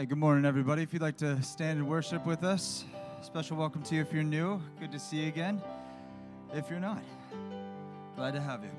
Hey, good morning, everybody. If you'd like to stand and worship with us, special welcome to you if you're new. Good to see you again. If you're not, glad to have you.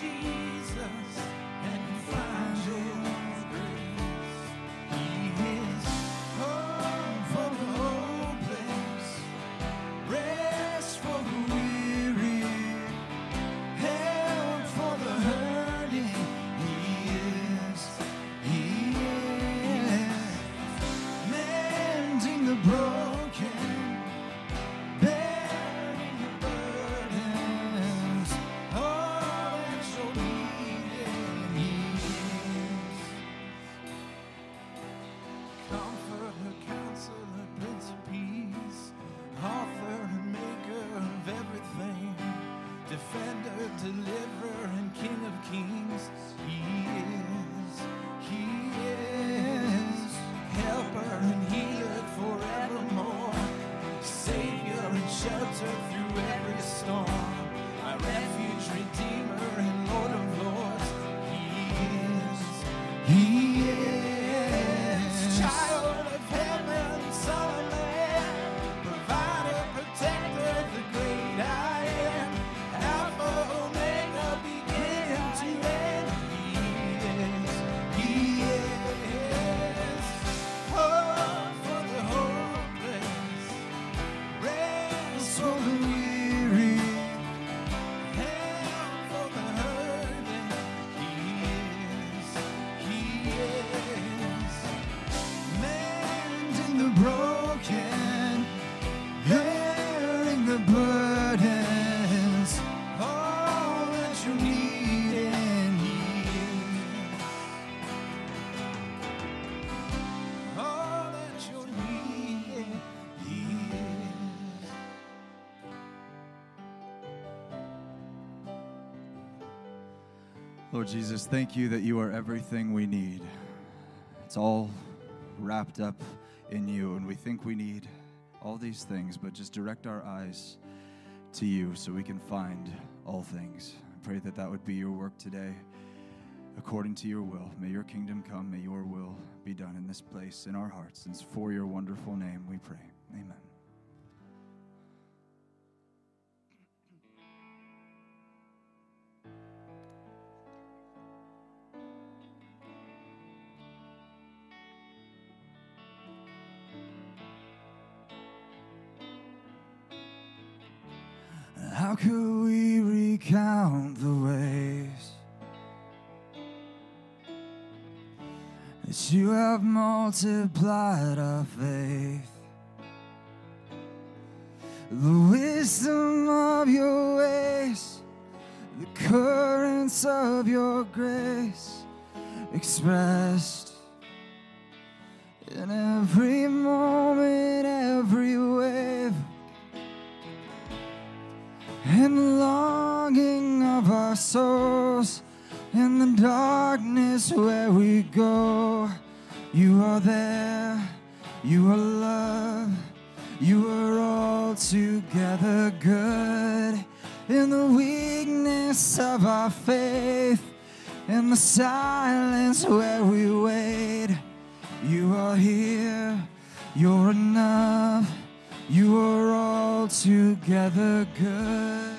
Jesus Jesus, thank you that you are everything we need. It's all wrapped up in you, and we think we need all these things, but just direct our eyes to you so we can find all things. I pray that that would be your work today, according to your will. May your kingdom come, may your will be done in this place, in our hearts. And it's for your wonderful name we pray. Amen. We recount the ways that you have multiplied our faith? The wisdom of your ways, the currents of your grace expressed in every moment the longing of our souls, in the darkness where we go. You are there, you are love, you are all together good. In the weakness of our faith, in the silence where we wait, you are here, you're enough, you are all together good.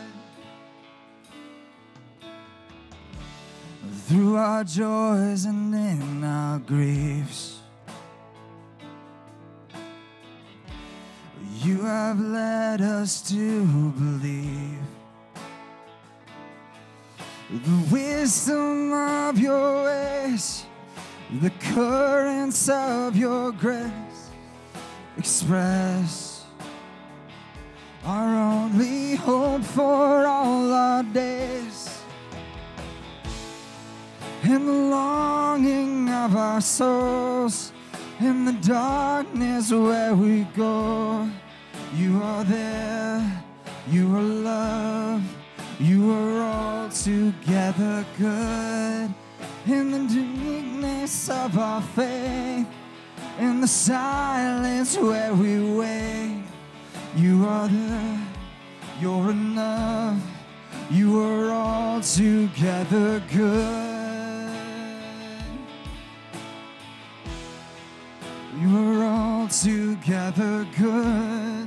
Through our joys and in our griefs, you have led us to believe the wisdom of your ways, the currents of your grace express our only hope for all our days. In the longing of our souls, in the darkness where we go, you are there, you are love, you are all together good. In the weakness of our faith, in the silence where we wait, you are there, you're enough, you are all together good. You are all together good.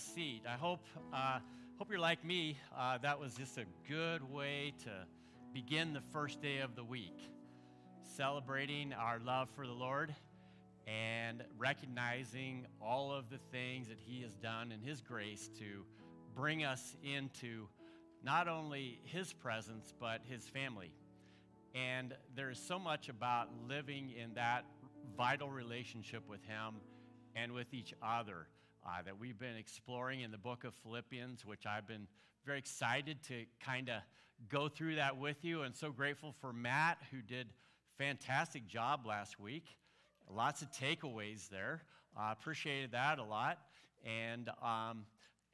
Seat. I hope uh, hope you're like me. Uh, that was just a good way to begin the first day of the week, celebrating our love for the Lord and recognizing all of the things that He has done in His grace to bring us into not only His presence but His family. And there's so much about living in that vital relationship with Him and with each other uh, that we've been exploring in the book of Philippians, which I've been very excited to kind of go through that with you. And so grateful for Matt, who did fantastic job last week. Lots of takeaways there. Uh, appreciated that a lot. And um,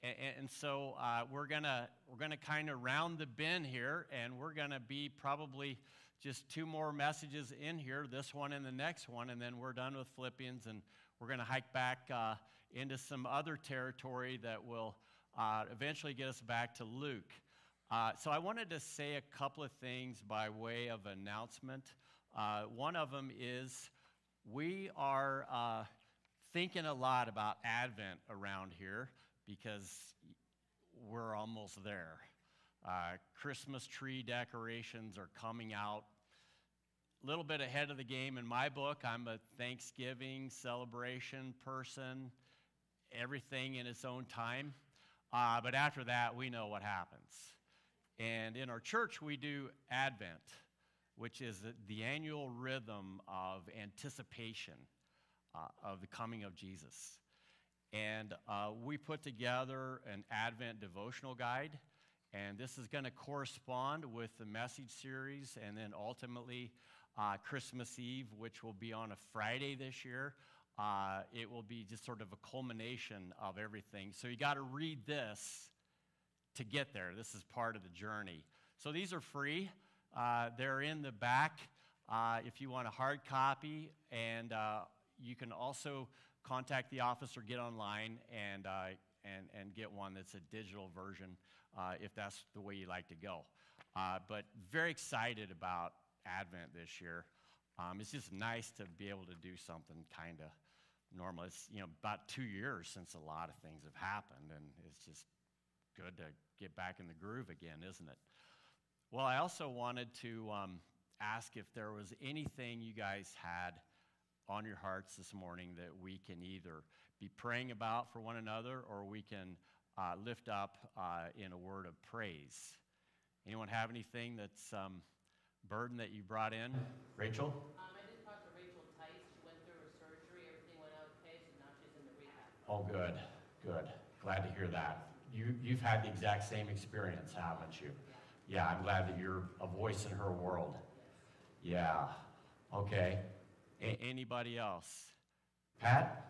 and, and so uh, we're gonna we're gonna kind of round the bend here, and we're gonna be probably just two more messages in here, this one and the next one, and then we're done with Philippians, and we're to hike back uh, into some other territory that will uh, eventually get us back to Luke. Uh, so I wanted to say a couple of things by way of announcement. Uh, one of them is we are uh, thinking a lot about Advent around here because we're almost there. Uh, Christmas tree decorations are coming out a little bit ahead of the game in my book. I'm a Thanksgiving celebration person, everything in its own time. Uh, but after that, we know what happens. And in our church, we do Advent, which is the annual rhythm of anticipation uh, of the coming of Jesus. And uh, we put together an Advent devotional guide. And this is going to correspond with the message series and then ultimately uh, Christmas Eve, which will be on a Friday this year. Uh, it will be just sort of a culmination of everything. So you got to read this to get there. This is part of the journey. So these are free. Uh, they're in the back uh, if you want a hard copy, and uh, you can also contact the office or get online and, uh, and, and get one that's a digital version uh, if that's the way you like to go. But very excited about Advent this year. Um, it's just nice to be able to do something kind of normal. It's you know about two years since a lot of things have happened, and it's just good to get back in the groove again, isn't it? Well, I also wanted to um, ask if there was anything you guys had on your hearts this morning that we can either be praying about for one another or we can uh, lift up uh, in a word of praise. Anyone have anything that's um, burden that you brought in? Rachel? Um, I did talk to Rachel Tice. She went through her surgery. Everything went okay, so now she's in the rehab. Oh, good, good. Glad to hear that. You, you've had the exact same experience, haven't you? Yeah, I'm glad that you're a voice in her world. Yeah, okay. A- anybody else? Pat?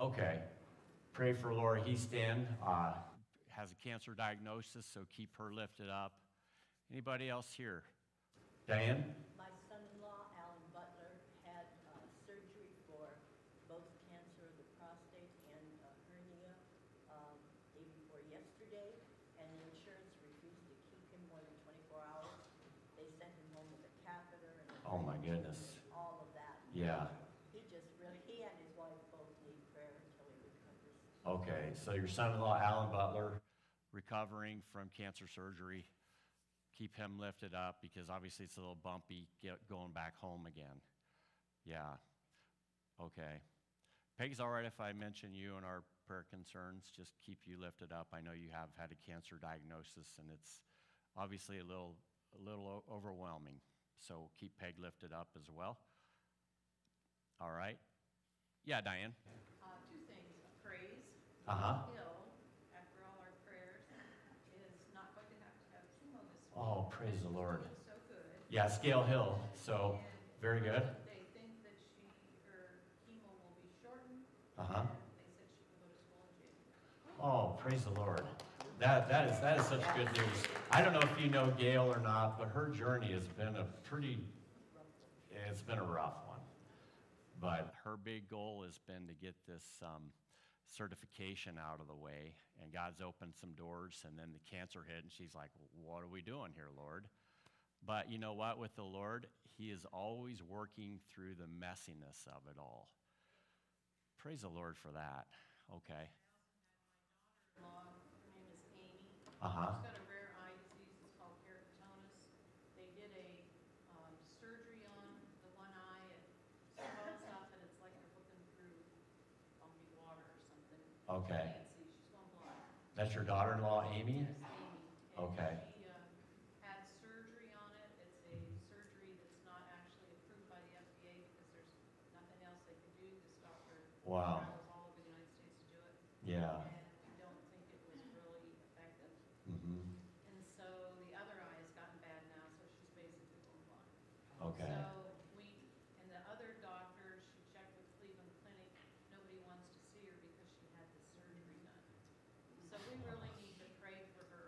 Okay. Pray for Laura Heaston. Uh, has a cancer diagnosis, so keep her lifted up. Anybody else here? Diane? My son-in-law, Alan Butler, had uh, surgery for both cancer of the prostate and uh, hernia um, day before yesterday, and the insurance refused to keep him more than 24 hours. They sent him home with a catheter and Oh, my goodness. all of that. Yeah. He just really, he and his wife both need prayer until he recovers. Okay, so your son-in-law, Alan Butler, recovering from cancer surgery. Keep him lifted up because obviously it's a little bumpy going back home again. Yeah. Okay. Peg's all right if I mention you and our prayer concerns. Just keep you lifted up. I know you have had a cancer diagnosis and it's obviously a little, a little overwhelming. So keep Peg lifted up as well. All right. Yeah, Diane. Uh, Two things, praise. Uh huh. Hill, after all our prayers, is not going to have to have chemo this week. Oh, praise the Lord. So good. Yeah, Gail Hill. So very good. They think that she, her chemo will be shortened. Uh huh. and They said she can go to school in January. Oh, praise the Lord. That, that is, that is such good news. I don't know if you know Gail or not, but her journey has been a pretty, it's been a rough one. But her big goal has been to get this um, certification out of the way, and God's opened some doors, and then the cancer hit, and she's like, What are we doing here, Lord? But you know what? With the Lord, He is always working through the messiness of it all. Praise the Lord for that. Okay. Law, her name is Amy. Uh huh. She's got a rare eye disease, it's called keratoconus. They did a um, surgery on the one eye, it swells up and it's like they're looking through bumpy water or something. Okay. She can't see, she's going blind. That's your daughter-in-law, Amy? Yes, Amy. And Okay. She um, had surgery on it. It's a surgery that's not actually approved by the FDA because there's nothing else they can do. This doctor Wow. travels all over the United States to do it. Yeah. And we don't think it was really effective. Mm-hmm. And so the other eye has gotten bad now, so she's basically going blind. Okay. So we, and the other doctor, she checked with Cleveland Clinic, nobody wants to see her because she had the surgery done. So we really need to pray for her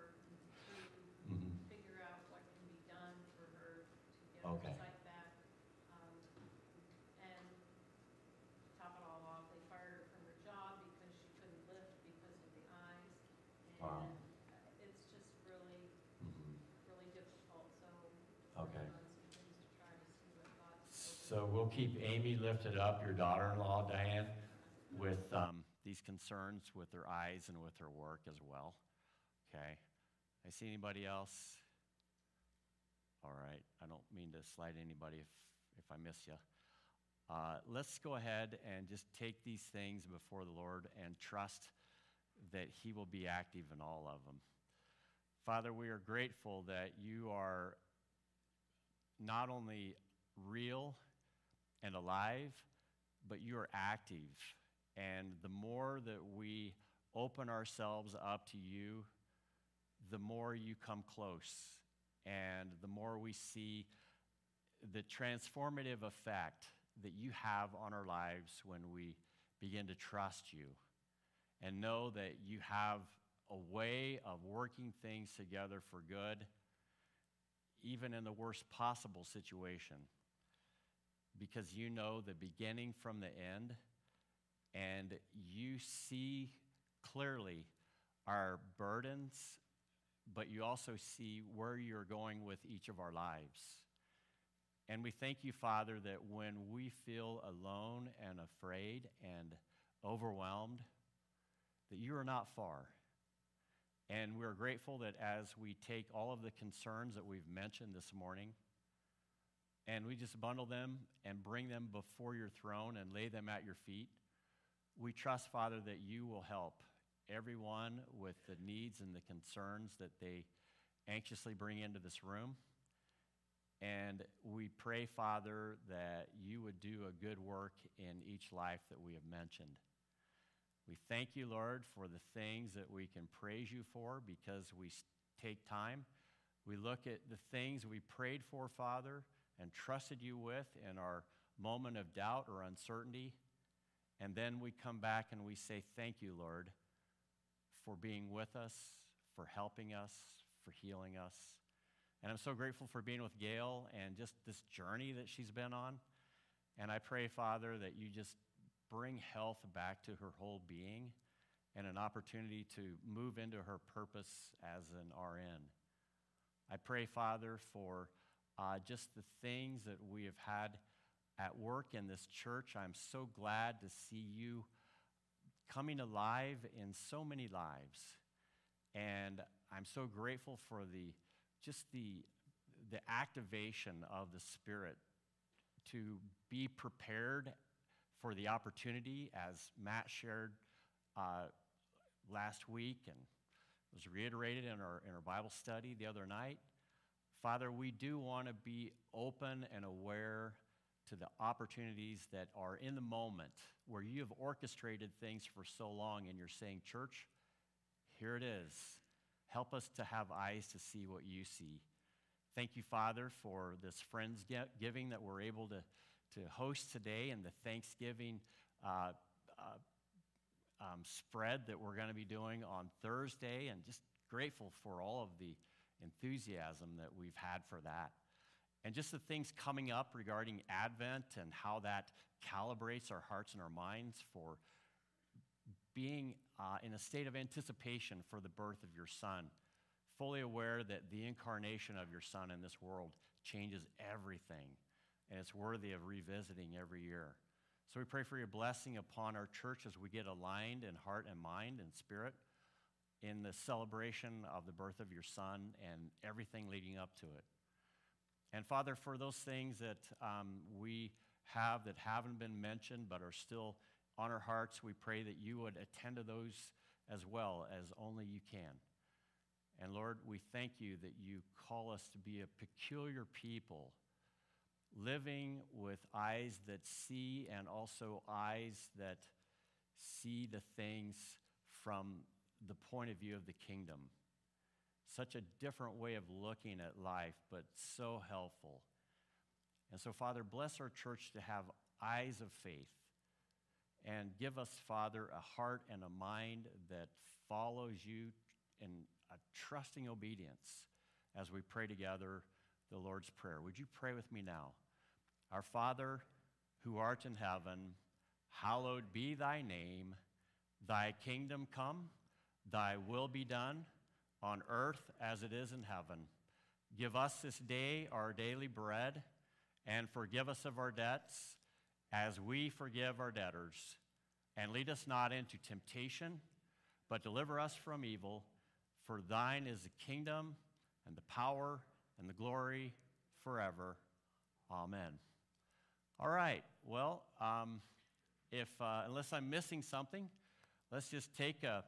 So we'll keep Amy lifted up, your daughter-in-law, Diane, with um, these concerns with her eyes and with her work as well. Okay. I see anybody else? All right. I don't mean to slight anybody if, if I miss you. Uh, let's go ahead and just take these things before the Lord and trust that He will be active in all of them. Father, we are grateful that you are not only real and alive, but you are active. And the more that we open ourselves up to you, the more you come close. And the more we see the transformative effect that you have on our lives when we begin to trust you. And know that you have a way of working things together for good, even in the worst possible situation, because you know the beginning from the end and you see clearly our burdens, but you also see where you're going with each of our lives. And we thank you, Father, that when we feel alone and afraid and overwhelmed, that you are not far. And we're grateful that as we take all of the concerns that we've mentioned this morning and we just bundle them and bring them before your throne and lay them at your feet, we trust, Father, that you will help everyone with the needs and the concerns that they anxiously bring into this room. And we pray, Father, that you would do a good work in each life that we have mentioned. We thank you, Lord, for the things that we can praise you for because we take time. We look at the things we prayed for, Father, and trusted you with in our moment of doubt or uncertainty. And then we come back and we say, Thank you, Lord, for being with us, for helping us, for healing us. And I'm so grateful for being with Gail and just this journey that she's been on. And I pray, Father, that you just bring health back to her whole being and an opportunity to move into her purpose as an RN. I pray, Father, for uh, just the things that we have had at work in this church. I'm so glad to see you coming alive in so many lives. And I'm so grateful for the just the the activation of the spirit to be prepared for the opportunity as Matt shared uh, last week and was reiterated in our, in our Bible study the other night. Father, we do want to be open and aware to the opportunities that are in the moment where you have orchestrated things for so long and you're saying, Church, here it is. Help us to have eyes to see what you see. Thank you, Father, for this Friends giving that we're able to, to host today and the Thanksgiving uh, uh, um, spread that we're going to be doing on Thursday, and just grateful for all of the enthusiasm that we've had for that. And just the things coming up regarding Advent and how that calibrates our hearts and our minds for being uh, in a state of anticipation for the birth of your Son, fully aware that the incarnation of your Son in this world changes everything, and it's worthy of revisiting every year. So we pray for your blessing upon our church as we get aligned in heart and mind and spirit in the celebration of the birth of your Son and everything leading up to it. And Father, for those things that um, we have that haven't been mentioned but are still on our hearts, we pray that you would attend to those as well as only you can. And Lord, we thank you that you call us to be a peculiar people, living with eyes that see and also eyes that see the things from the point of view of the kingdom. Such a different way of looking at life, but so helpful. And so, Father, bless our church to have eyes of faith and give us, Father, a heart and a mind that follows you in a trusting obedience as we pray together the Lord's Prayer. Would you pray with me now? Our Father, who art in heaven, hallowed be thy name. Thy kingdom come, thy will be done on earth as it is in heaven. Give us this day our daily bread and forgive us of our debts as we forgive our debtors. And lead us not into temptation, but deliver us from evil. For thine is the kingdom and the power and the glory forever. Amen. All right. Well, um, if uh, unless I'm missing something, let's just take a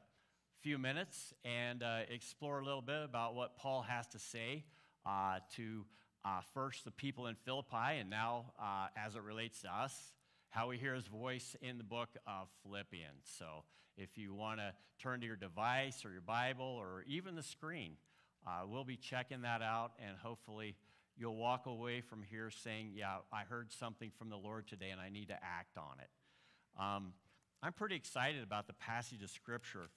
few minutes and uh, explore a little bit about what Paul has to say uh, to uh, first the people in Philippi, and now uh, as it relates to us, how we hear his voice in the book of Philippians. So if you want to turn to your device or your Bible or even the screen, uh, we'll be checking that out, and hopefully you'll walk away from here saying, Yeah, I heard something from the Lord today, and I need to act on it. Um, I'm pretty excited about the passage of Scripture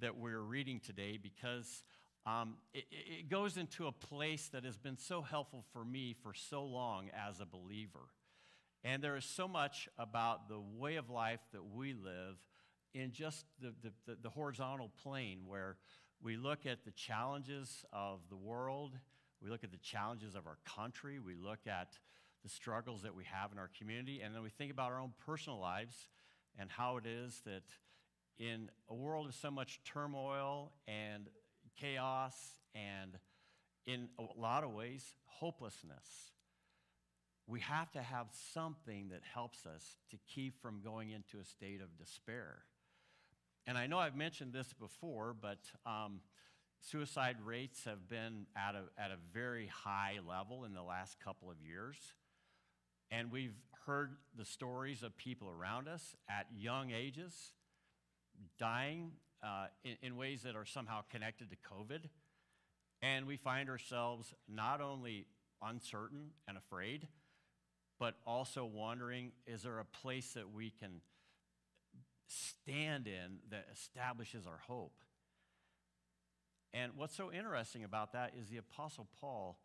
that we're reading today because um, it, it goes into a place that has been so helpful for me for so long as a believer. And there is so much about the way of life that we live in just the, the, the, the horizontal plane where we look at the challenges of the world, we look at the challenges of our country, we look at the struggles that we have in our community, and then we think about our own personal lives and how it is that in a world of so much turmoil and chaos and in a lot of ways, hopelessness, we have to have something that helps us to keep from going into a state of despair. And I know I've mentioned this before, but um, suicide rates have been at a, at a very high level in the last couple of years. And we've heard the stories of people around us at young ages dying uh, in, in ways that are somehow connected to COVID. And we find ourselves not only uncertain and afraid, but also wondering is there a place that we can stand in that establishes our hope? And what's so interesting about that is the Apostle Paul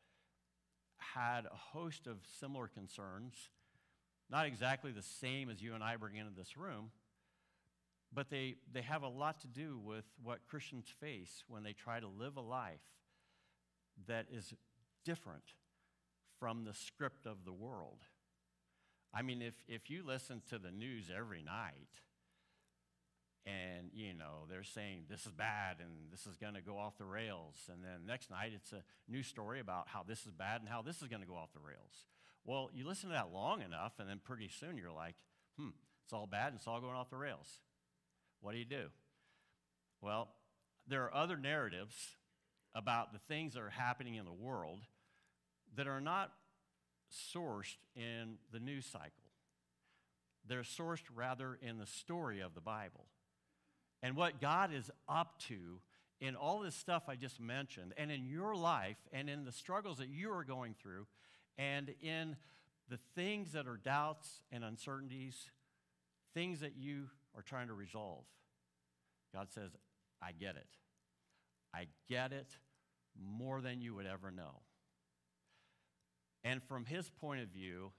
had a host of similar concerns, not exactly the same as you and I bring into this room, but they, they have a lot to do with what Christians face when they try to live a life that is different from the script of the world. I mean, if, if you listen to the news every night, and you know they're saying this is bad and this is going to go off the rails and then next night it's a new story about how this is bad and how this is going to go off the rails well you listen to that long enough and then pretty soon you're like hmm it's all bad and it's all going off the rails what do you do? Well, there are other narratives about the things that are happening in the world that are not sourced in the news cycle. They're sourced rather in the story of the Bible. And what God is up to in all this stuff I just mentioned, and in your life, and in the struggles that you are going through, and in the things that are doubts and uncertainties, things that you are trying to resolve. God says, I get it. I get it more than you would ever know. And from his point of view,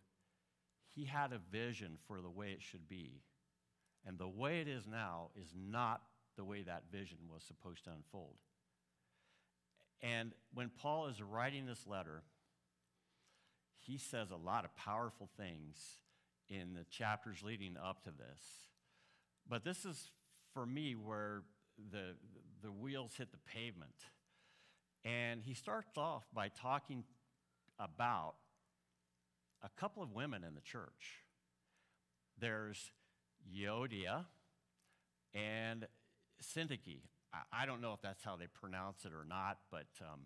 he had a vision for the way it should be. And the way it is now is not the way that vision was supposed to unfold. And when Paul is writing this letter, he says a lot of powerful things in the chapters leading up to this. But this is, for me, where the, the wheels hit the pavement. And he starts off by talking about a couple of women in the church. There's Euodia and Syntyche. I, don't know if that's how they pronounce it or not, but um,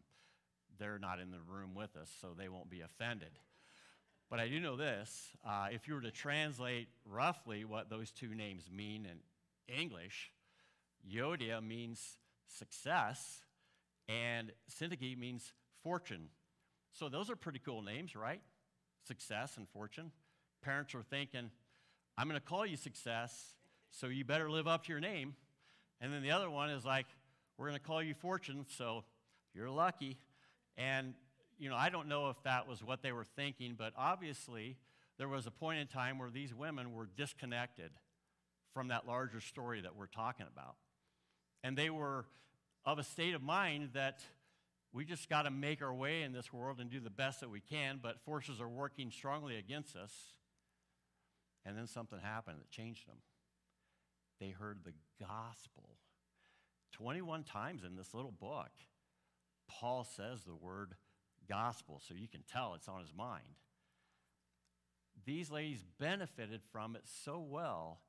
they're not in the room with us, so they won't be offended. But I do know this uh, if you were to translate roughly what those two names mean in English, Euodia means success, and Syntyche means fortune. So those are pretty cool names, right? Success and fortune. Parents are thinking, I'm going to call you success, so you better live up to your name. And then the other one is like, we're going to call you fortune, so you're lucky. And you know, I don't know if that was what they were thinking, but obviously there was a point in time where these women were disconnected from that larger story that we're talking about. And they were of a state of mind that we just got to make our way in this world and do the best that we can, but forces are working strongly against us. And then something happened that changed them. They heard the gospel. 21 times in this little book, Paul says the word gospel, so you can tell it's on his mind. These ladies benefited from it so well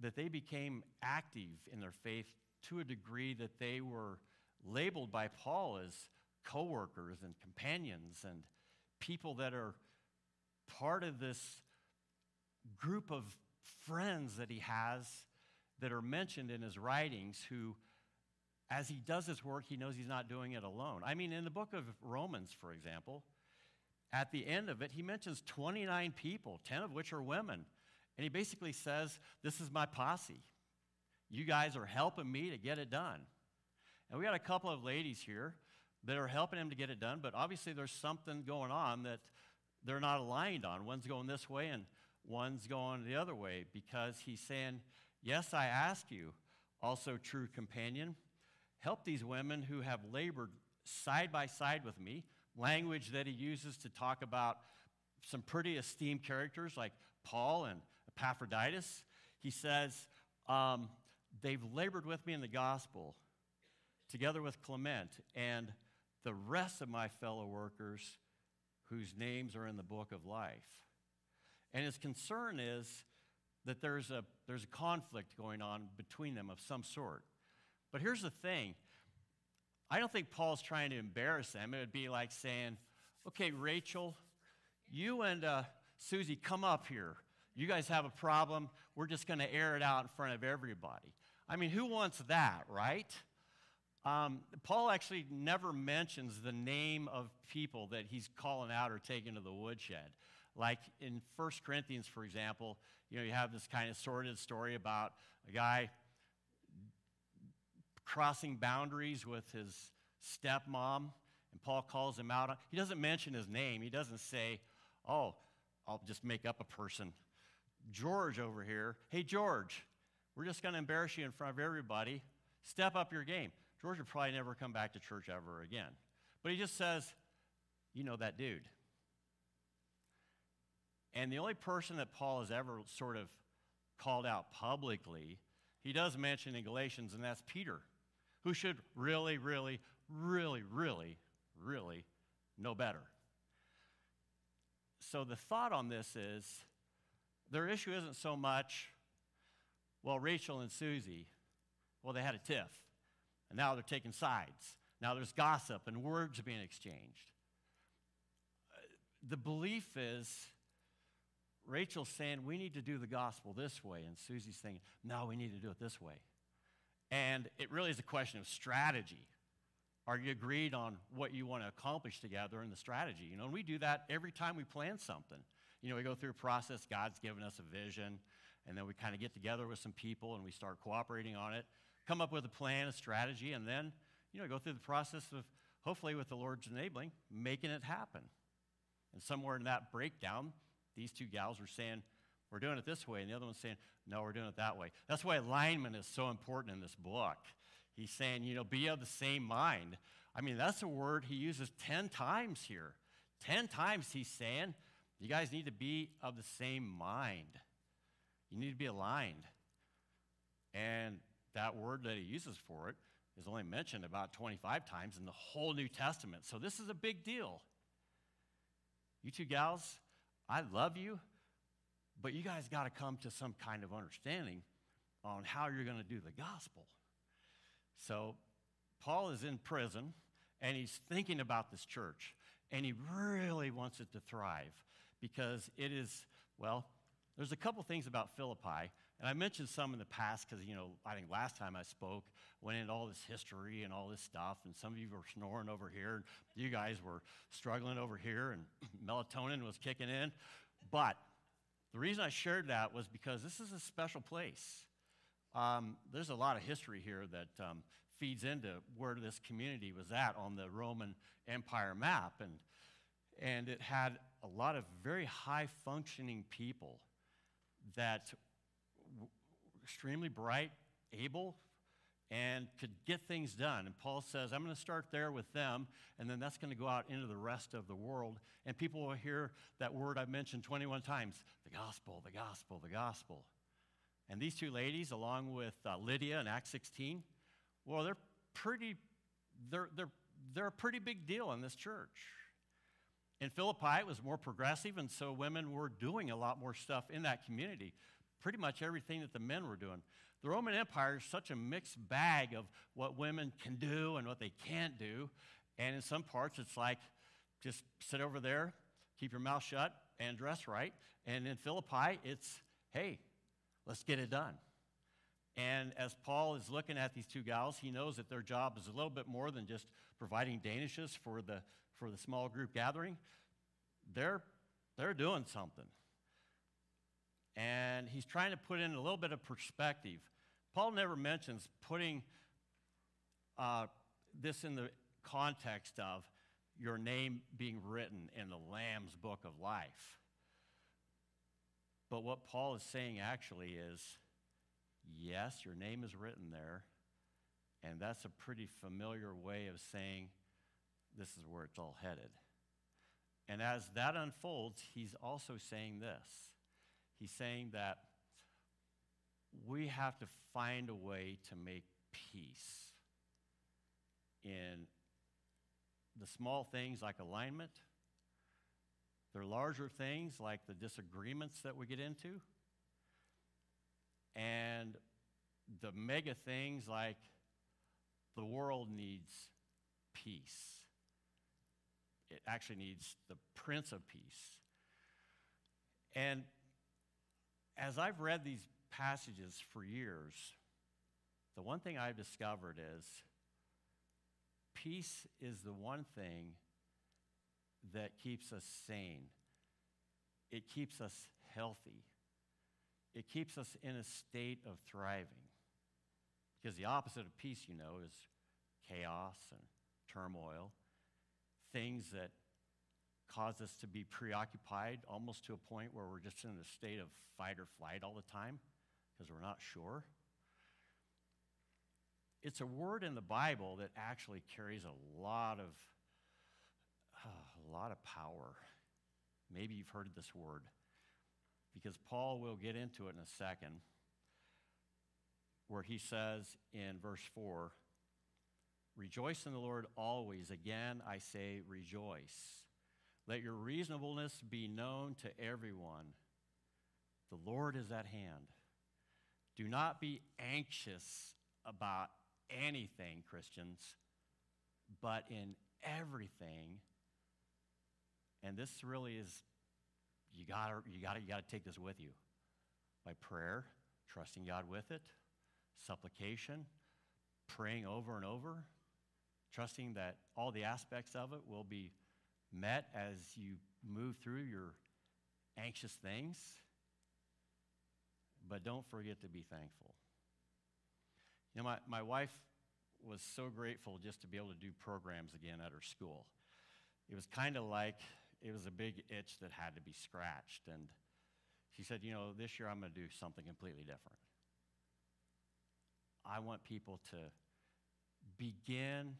that they became active in their faith to a degree that they were labeled by Paul as co-workers and companions and people that are part of this group of friends that he has that are mentioned in his writings who as he does his work he knows he's not doing it alone. I mean in the book of romans for example at the end of it he mentions 29 people 10 of which are women. And he basically says this is my posse. You guys are helping me to get it done. And we got a couple of ladies here that are helping him to get it done, but obviously there's something going on that they're not aligned on. One's going this way and one's going the other way because he's saying, Yes, I ask you, also true companion, help these women who have labored side by side with me, language that he uses to talk about some pretty esteemed characters like Paul and Epaphroditus. He says, um, They've labored with me in the gospel together with Clement and the rest of my fellow workers whose names are in the book of life. And his concern is that there's a, there's a conflict going on between them of some sort. But here's the thing I don't think Paul's trying to embarrass them. It would be like saying, okay, Rachel, you and uh, Susie, come up here. You guys have a problem. We're just going to air it out in front of everybody. I mean, who wants that, right? Um, Paul actually never mentions the name of people that he's calling out or taking to the woodshed. Like in 1 Corinthians, for example, you know, you have this kind of sordid story about a guy crossing boundaries with his stepmom, and Paul calls him out. He doesn't mention his name. He doesn't say, oh, I'll just make up a person. George over here, hey, George, we're just going to embarrass you in front of everybody. Step up your game. George would probably never come back to church ever again. But he just says, You know that dude. And the only person that Paul has ever sort of called out publicly, he does mention in Galatians, and that's Peter, who should really, really, really, really, really know better. So the thought on this is their issue isn't so much, well, Rachel and Susie, well, they had a tiff. And now they're taking sides. Now there's gossip and words being exchanged. The belief is Rachel's saying we need to do the gospel this way, and Susie's saying, no, we need to do it this way. And it really is a question of strategy. Are you agreed on what you want to accomplish together in the strategy? You know, and we do that every time we plan something. You know, we go through a process, God's given us a vision, and then we kind of get together with some people and we start cooperating on it come up with a plan, a strategy, and then, you know, go through the process of, hopefully with the Lord's enabling, making it happen. And somewhere in that breakdown, these two gals were saying, we're doing it this way, and the other one's saying, no, we're doing it that way. That's why alignment is so important in this book. He's saying, you know, be of the same mind. I mean, that's a word he uses 10 times here. 10 times he's saying, you guys need to be of the same mind. You need to be aligned. And that word that he uses for it is only mentioned about 25 times in the whole New Testament. So this is a big deal. You two gals, I love you, but you guys got to come to some kind of understanding on how you're going to do the gospel. So Paul is in prison and he's thinking about this church and he really wants it to thrive because it is, well, there's a couple things about Philippi and I mentioned some in the past because, you know, I think last time I spoke, went into all this history and all this stuff, and some of you were snoring over here, and you guys were struggling over here, and melatonin was kicking in. But the reason I shared that was because this is a special place. Um, there's a lot of history here that um, feeds into where this community was at on the Roman Empire map. And, and it had a lot of very high functioning people that extremely bright, able, and could get things done. And Paul says, I'm going to start there with them, and then that's going to go out into the rest of the world. And people will hear that word I've mentioned 21 times the gospel, the gospel, the gospel. And these two ladies, along with uh, Lydia in Acts 16, well, they're pretty, they're, they're, they're a pretty big deal in this church. In Philippi, it was more progressive, and so women were doing a lot more stuff in that community. Pretty much everything that the men were doing. The Roman Empire is such a mixed bag of what women can do and what they can't do. And in some parts, it's like just sit over there, keep your mouth shut, and dress right. And in Philippi, it's hey, let's get it done. And as Paul is looking at these two gals, he knows that their job is a little bit more than just providing danishes for the, for the small group gathering. They're, they're doing something. And he's trying to put in a little bit of perspective Paul never mentions putting uh, this in the context of your name being written in the Lamb's book of life. But what Paul is saying actually is yes, your name is written there, and that's a pretty familiar way of saying this is where it's all headed. And as that unfolds, he's also saying this. He's saying that we have to find a way to make peace in the small things like alignment, the larger things like the disagreements that we get into, and the mega things like the world needs peace. It actually needs the Prince of Peace. And as I've read these passages for years, the one thing I've discovered is peace is the one thing that keeps us sane. It keeps us healthy. It keeps us in a state of thriving. Because the opposite of peace, you know, is chaos and turmoil, things that cause us to be preoccupied almost to a point where we're just in a state of fight or flight all the time because we're not sure. It's a word in the Bible that actually carries a lot of uh, a lot of power. Maybe you've heard this word because Paul will get into it in a second where he says in verse 4 Rejoice in the Lord always. Again, I say rejoice. Let your reasonableness be known to everyone. The Lord is at hand. Do not be anxious about anything, Christians, but in everything. And this really is, you gotta, you gotta, you gotta take this with you. By prayer, trusting God with it, supplication, praying over and over, trusting that all the aspects of it will be met as you move through your anxious things but don't forget to be thankful. You know, my, my wife was so grateful just to be able to do programs again at her school. It was kind of like it was a big itch that had to be scratched. And she said, You know, this year I'm going to do something completely different. I want people to begin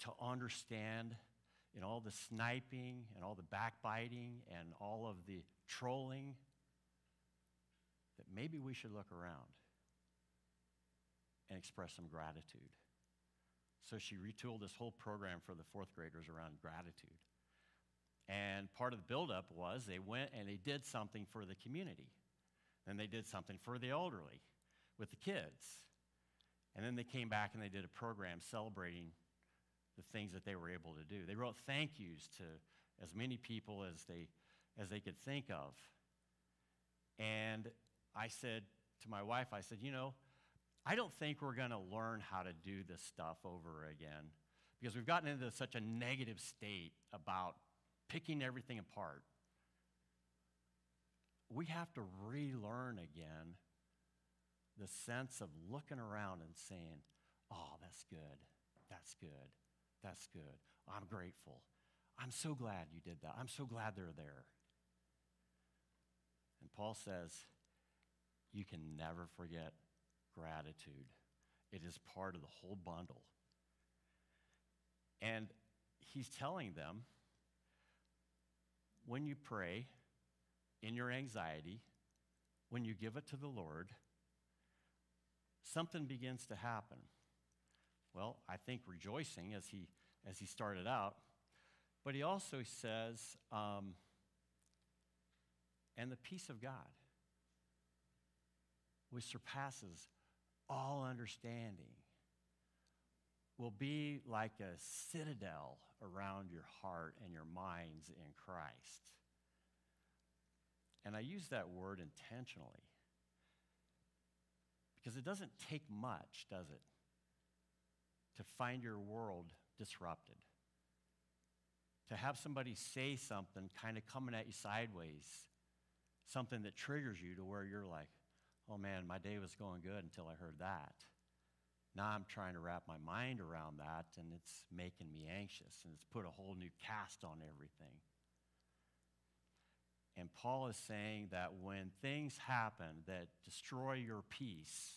to understand in all the sniping and all the backbiting and all of the trolling that maybe we should look around and express some gratitude. So she retooled this whole program for the fourth graders around gratitude. And part of the buildup was they went and they did something for the community. Then they did something for the elderly with the kids. And then they came back and they did a program celebrating the things that they were able to do. They wrote thank yous to as many people as they, as they could think of. And I said to my wife, I said, you know, I don't think we're going to learn how to do this stuff over again because we've gotten into such a negative state about picking everything apart. We have to relearn again the sense of looking around and saying, oh, that's good, that's good, that's good. I'm grateful. I'm so glad you did that. I'm so glad they're there. And Paul says, you can never forget gratitude. It is part of the whole bundle. And he's telling them when you pray in your anxiety, when you give it to the Lord, something begins to happen. Well, I think rejoicing as he, as he started out, but he also says, um, and the peace of God, which surpasses all understanding, will be like a citadel around your heart and your minds in Christ. And I use that word intentionally because it doesn't take much, does it, to find your world disrupted. To have somebody say something kind of coming at you sideways, something that triggers you to where you're like, oh man, my day was going good until I heard that. Now I'm trying to wrap my mind around that, and it's making me anxious, and it's put a whole new cast on everything. And Paul is saying that when things happen that destroy your peace,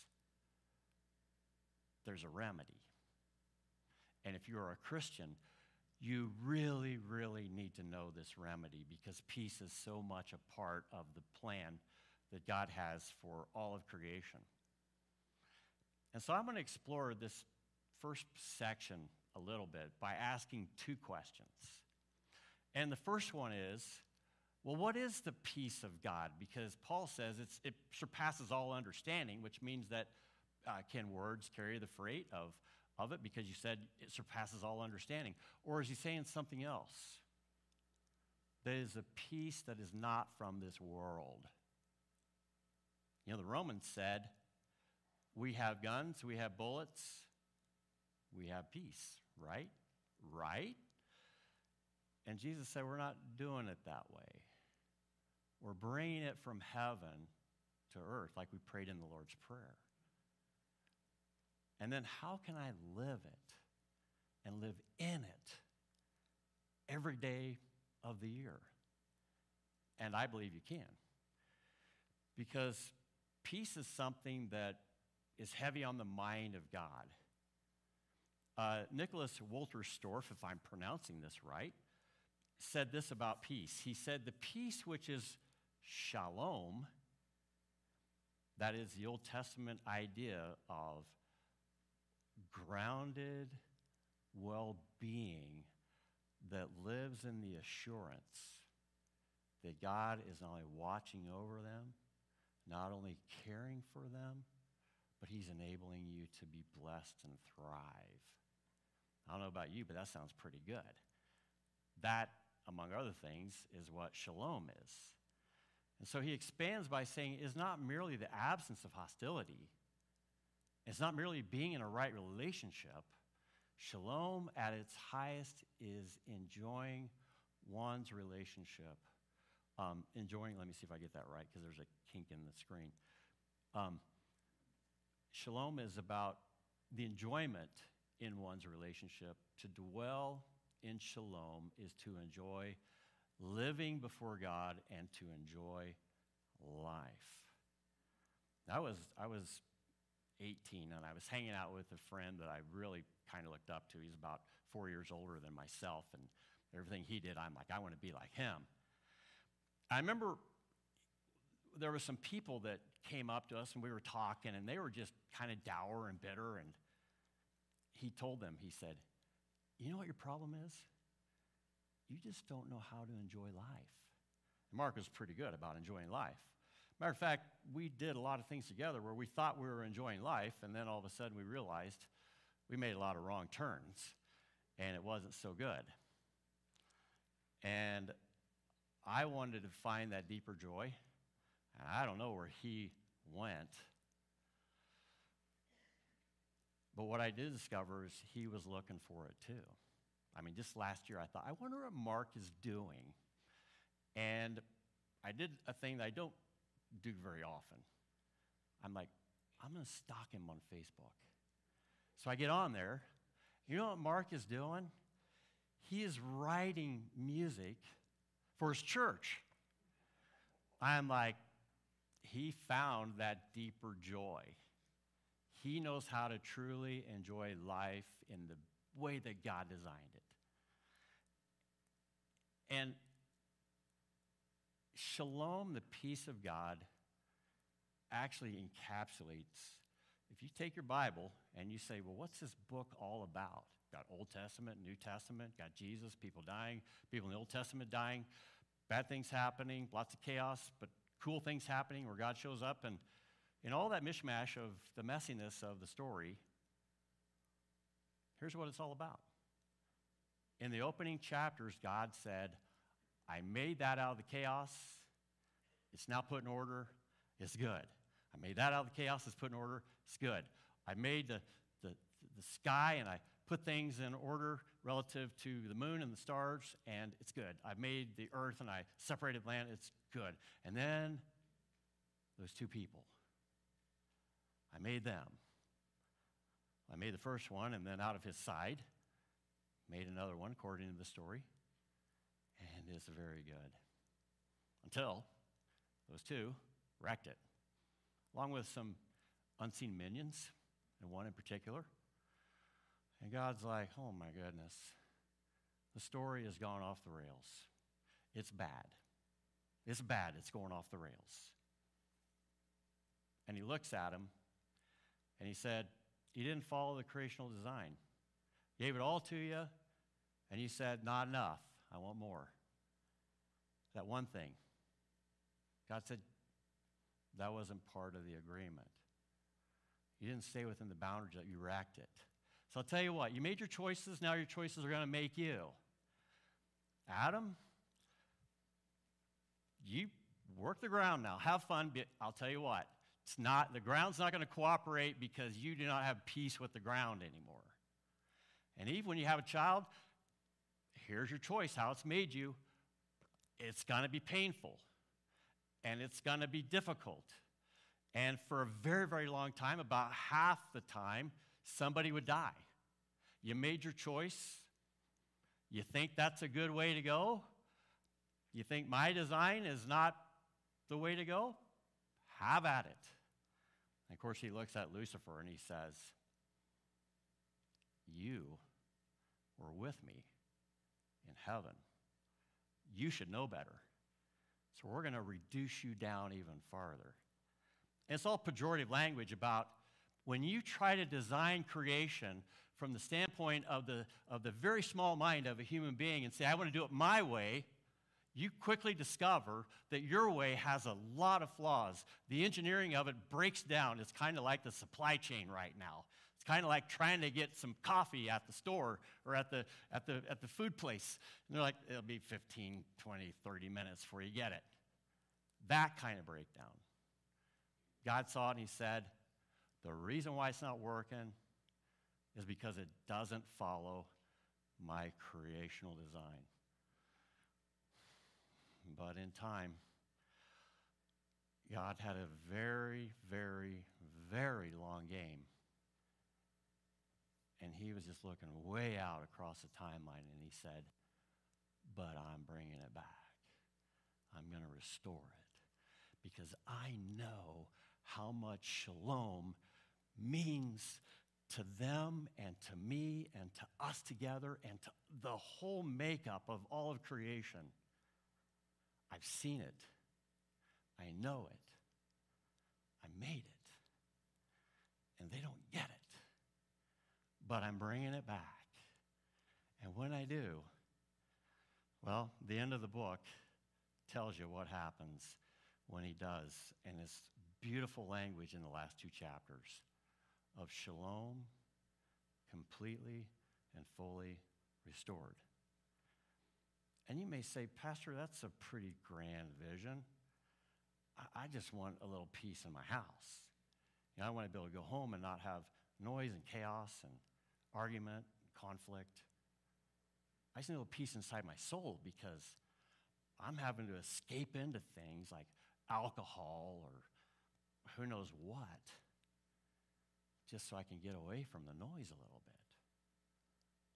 there's a remedy. And if you're a Christian, you really, really need to know this remedy because peace is so much a part of the plan that God has for all of creation. And so I'm going to explore this first section a little bit by asking two questions. And the first one is well, what is the peace of God? Because Paul says it surpasses all understanding, which means that uh, can words carry the freight of, of it? Because you said it surpasses all understanding. Or is he saying something else? That is a peace that is not from this world. You know, the Romans said, we have guns, we have bullets, we have peace, right? Right? And Jesus said, we're not doing it that way. We're bringing it from heaven to earth, like we prayed in the Lord's Prayer. And then, how can I live it and live in it every day of the year? And I believe you can. Because peace is something that is heavy on the mind of God. Uh, Nicholas Wolterstorff, if I'm pronouncing this right, said this about peace. He said, The peace which is shalom, that is the Old Testament idea of grounded well being that lives in the assurance that God is not only watching over them, not only caring for them, but He's enabling you to be blessed and thrive. I don't know about you, but that sounds pretty good. That, among other things, is what shalom is. And so he expands by saying it's not merely the absence of hostility, it's not merely being in a right relationship. Shalom at its highest is enjoying one's relationship. Um, enjoying, let me see if I get that right because there's a kink in the screen. Um, shalom is about the enjoyment in one's relationship. To dwell in shalom is to enjoy living before God and to enjoy life. I was, I was 18 and I was hanging out with a friend that I really kind of looked up to. He's about four years older than myself, and everything he did, I'm like, I want to be like him. I remember there were some people that came up to us and we were talking, and they were just kind of dour and bitter. And he told them, he said, You know what your problem is? you just don't know how to enjoy life. And Mark was pretty good about enjoying life. Matter of fact, we did a lot of things together where we thought we were enjoying life, and then all of a sudden we realized we made a lot of wrong turns, and it wasn't so good. And I wanted to find that deeper joy, and I don't know where he went. But what I did discover is he was looking for it too. I mean, just last year, I thought, I wonder what Mark is doing. And I did a thing that I don't do very often. I'm like, I'm going to stalk him on Facebook. So I get on there. You know what Mark is doing? He is writing music for his church. I'm like, he found that deeper joy. He knows how to truly enjoy life in the way that God designed it. And shalom, the peace of God, actually encapsulates. If you take your Bible and you say, well, what's this book all about? Got Old Testament, New Testament, got Jesus, people dying, people in the Old Testament dying, bad things happening, lots of chaos, but cool things happening where God shows up. And in all that mishmash of the messiness of the story, here's what it's all about. In the opening chapters, God said, I made that out of the chaos. It's now put in order. It's good. I made that out of the chaos. It's put in order. It's good. I made the, the, the sky and I put things in order relative to the moon and the stars, and it's good. I made the earth and I separated land. It's good. And then those two people, I made them. I made the first one, and then out of his side, made another one according to the story. And it's very good. Until those two wrecked it, along with some unseen minions, and one in particular. And God's like, oh my goodness, the story has gone off the rails. It's bad. It's bad. It's going off the rails. And he looks at him and he said, You didn't follow the creational design. Gave it all to you, and you said, Not enough. I want more. That one thing. God said, That wasn't part of the agreement. You didn't stay within the boundaries that you racked it. So I'll tell you what, you made your choices, now your choices are going to make you. Adam, you work the ground now. Have fun. But I'll tell you what, it's not, the ground's not going to cooperate because you do not have peace with the ground anymore. And Eve, when you have a child, here's your choice how it's made you. It's going to be painful and it's going to be difficult. And for a very, very long time, about half the time, somebody would die. You made your choice. You think that's a good way to go? You think my design is not the way to go? Have at it. And of course, he looks at Lucifer and he says, You were with me in heaven. You should know better. So we're going to reduce you down even farther. And it's all pejorative language about when you try to design creation from the standpoint of the, of the very small mind of a human being and say, I want to do it my way, you quickly discover that your way has a lot of flaws. The engineering of it breaks down. It's kind of like the supply chain right now. It's kind of like trying to get some coffee at the store or at the, at the, at the food place. And they're like, it'll be 15, 20, 30 minutes before you get it. That kind of breakdown. God saw it and He said, The reason why it's not working is because it doesn't follow my creational design. But in time, God had a very, very, very long game. And he was just looking way out across the timeline and he said, But I'm bringing it back. I'm going to restore it because I know how much shalom means to them and to me and to us together and to the whole makeup of all of creation. I've seen it. I know it. I made it. And they don't get it. But I'm bringing it back. And when I do, well, the end of the book tells you what happens when he does. And it's beautiful language in the last two chapters of shalom completely and fully restored. And you may say, Pastor, that's a pretty grand vision. I, just want a little peace in my house. You know, I want to be able to go home and not have noise and chaos and argument and conflict. I just need a little peace inside my soul because I'm having to escape into things like alcohol or who knows what just so I can get away from the noise a little bit.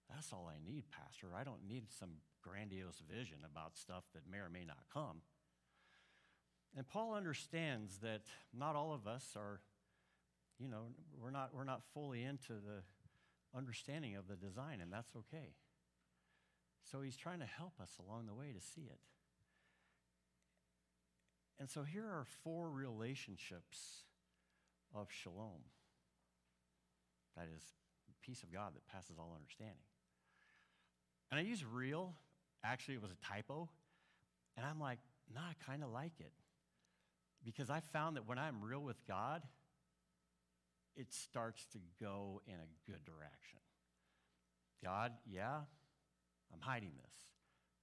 That's all I need, Pastor. I don't need some grandiose vision about stuff that may or may not come. And Paul understands that not all of us are, you know, we're not, we're not fully into the understanding of the design, and that's okay. So he's trying to help us along the way to see it. And so here are four relationships of shalom. That is, peace of God that passes all understanding. And I use real, actually, it was a typo. And I'm like, nah, I kind of like it. Because I found that when I'm real with God, it starts to go in a good direction. God, yeah, I'm hiding this.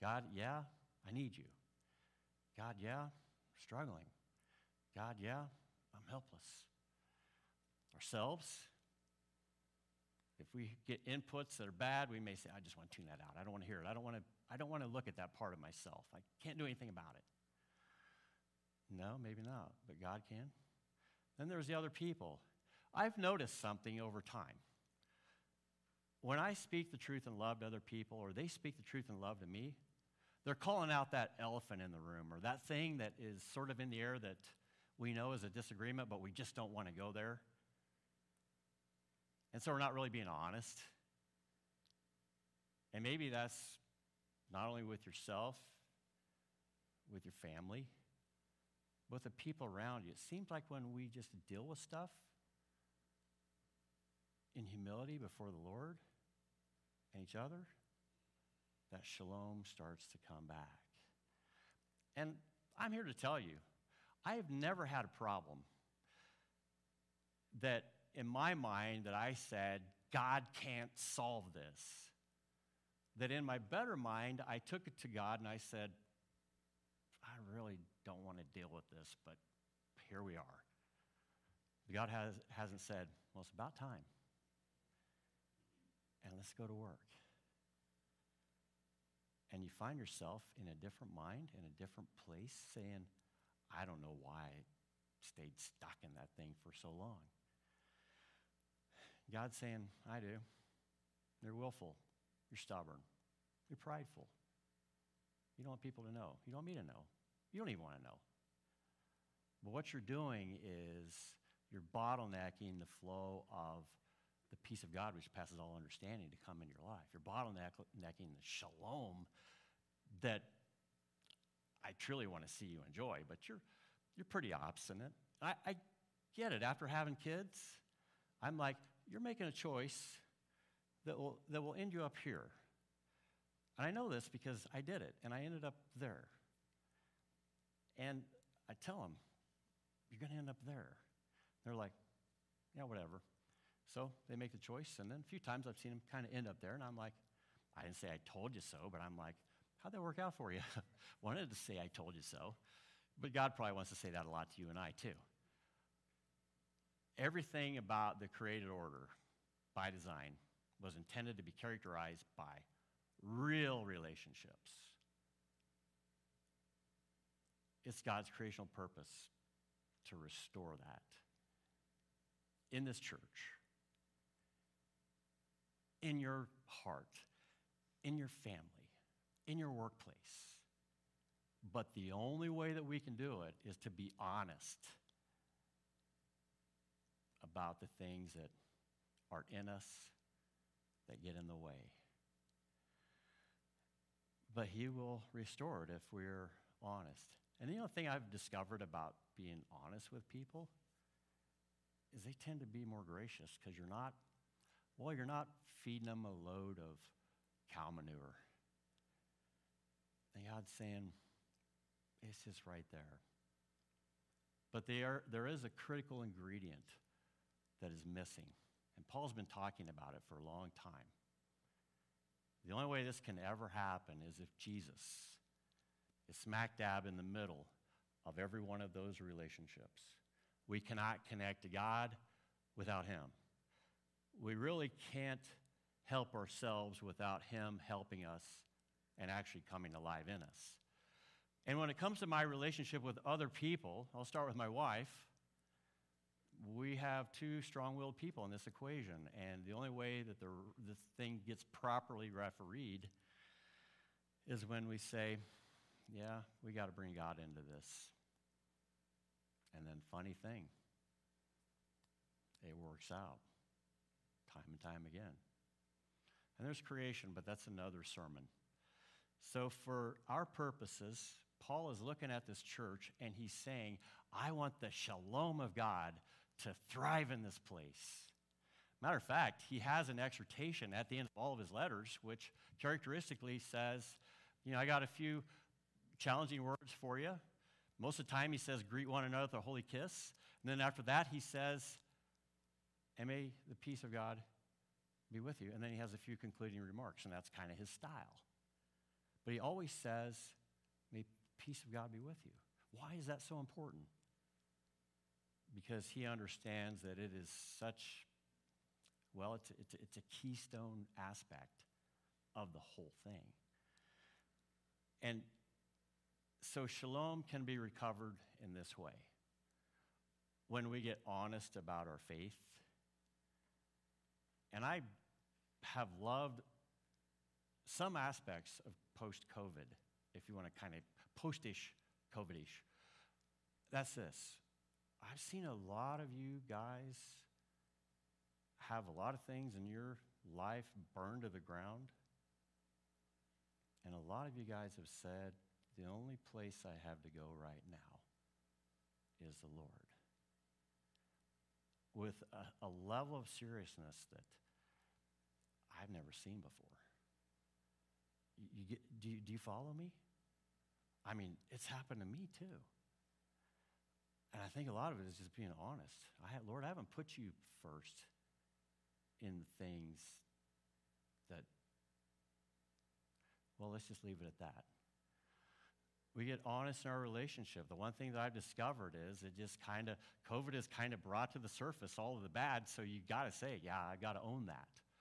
God, yeah, I need you. God, yeah, I'm struggling. God, yeah, I'm helpless. Ourselves, if we get inputs that are bad, we may say, I just want to tune that out. I don't want to hear it. I don't want to, I don't want to look at that part of myself. I can't do anything about it. No, maybe not, but God can. Then there's the other people. I've noticed something over time. When I speak the truth and love to other people, or they speak the truth and love to me, they're calling out that elephant in the room, or that thing that is sort of in the air that we know is a disagreement, but we just don't want to go there. And so we're not really being honest. And maybe that's not only with yourself, with your family, but with the people around you. It seems like when we just deal with stuff in humility before the Lord and each other, that shalom starts to come back. And I'm here to tell you, I have never had a problem that in my mind that I said, God can't solve this. That in my better mind, I took it to God and I said, I really don't want to deal with this, but here we are. God has, hasn't said, well, it's about time. And let's go to work. And you find yourself in a different mind, in a different place, saying, I don't know why I stayed stuck in that thing for so long. God's saying, I do. You're willful. You're stubborn. You're prideful. You don't want people to know. You don't want me to know. You don't even want to know. But what you're doing is you're bottlenecking the flow of the peace of God, which passes all understanding, to come in your life. You're bottlenecking the shalom that I truly want to see you enjoy, but you're, you're pretty obstinate. I, I get it. After having kids, I'm like, you're making a choice that will, that will end you up here. And I know this because I did it, and I ended up there. And I tell them, you're going to end up there. They're like, yeah, whatever. So they make the choice, and then a few times I've seen them kind of end up there, and I'm like, I didn't say I told you so, but I'm like, how'd that work out for you? Wanted to say I told you so, but God probably wants to say that a lot to you and I too everything about the created order by design was intended to be characterized by real relationships. It's God's creational purpose to restore that in this church, in your heart, in your family, in your workplace. But the only way that we can do it is to be honest about the things that are in us that get in the way. But He will restore it if we're honest. And the other thing I've discovered about being honest with people is they tend to be more gracious because you're not, well, you're not feeding them a load of cow manure. And God's saying, it's just right there. But there, there is a critical ingredient that is missing. And Paul's been talking about it for a long time. The only way this can ever happen is if Jesus is smack dab in the middle of every one of those relationships. We cannot connect to God without Him. We really can't help ourselves without Him helping us and actually coming alive in us. And when it comes to my relationship with other people, I'll start with my wife we have two strong willed people in this equation, and the only way that the, this thing gets properly refereed is when we say, Yeah, we got to bring God into this. And then, funny thing, it works out time and time again. And there's creation, but that's another sermon. So, for our purposes, Paul is looking at this church and he's saying, I want the shalom of God to thrive in this place. Matter of fact, he has an exhortation at the end of all of his letters, which characteristically says, You know, I got a few challenging words for you. Most of the time, he says, Greet one another with a holy kiss. And then after that, he says, And may the peace of God be with you. And then he has a few concluding remarks, and that's kind of his style. But he always says, May peace of God be with you. Why is that so important? Because he understands that it is such, well, it's, it's, it's a keystone aspect of the whole thing. And so shalom can be recovered in this way. When we get honest about our faith, and I have loved some aspects of post COVID, if you want to kind of postish COVID-ish. That's this. I've seen a lot of you guys have a lot of things in your life burned to the ground. And a lot of you guys have said, the only place I have to go right now is the Lord. With a, a level of seriousness that I've never seen before. You, you get, do, you, do you follow me? I mean, it's happened to me too. And I think a lot of it is just being honest. I Lord, I haven't put you first in things that, well, let's just leave it at that. We get honest in our relationship. The one thing that I've discovered is it just kind of, COVID has kind of brought to the surface all of the bad, so you got to say, yeah, I got to own that.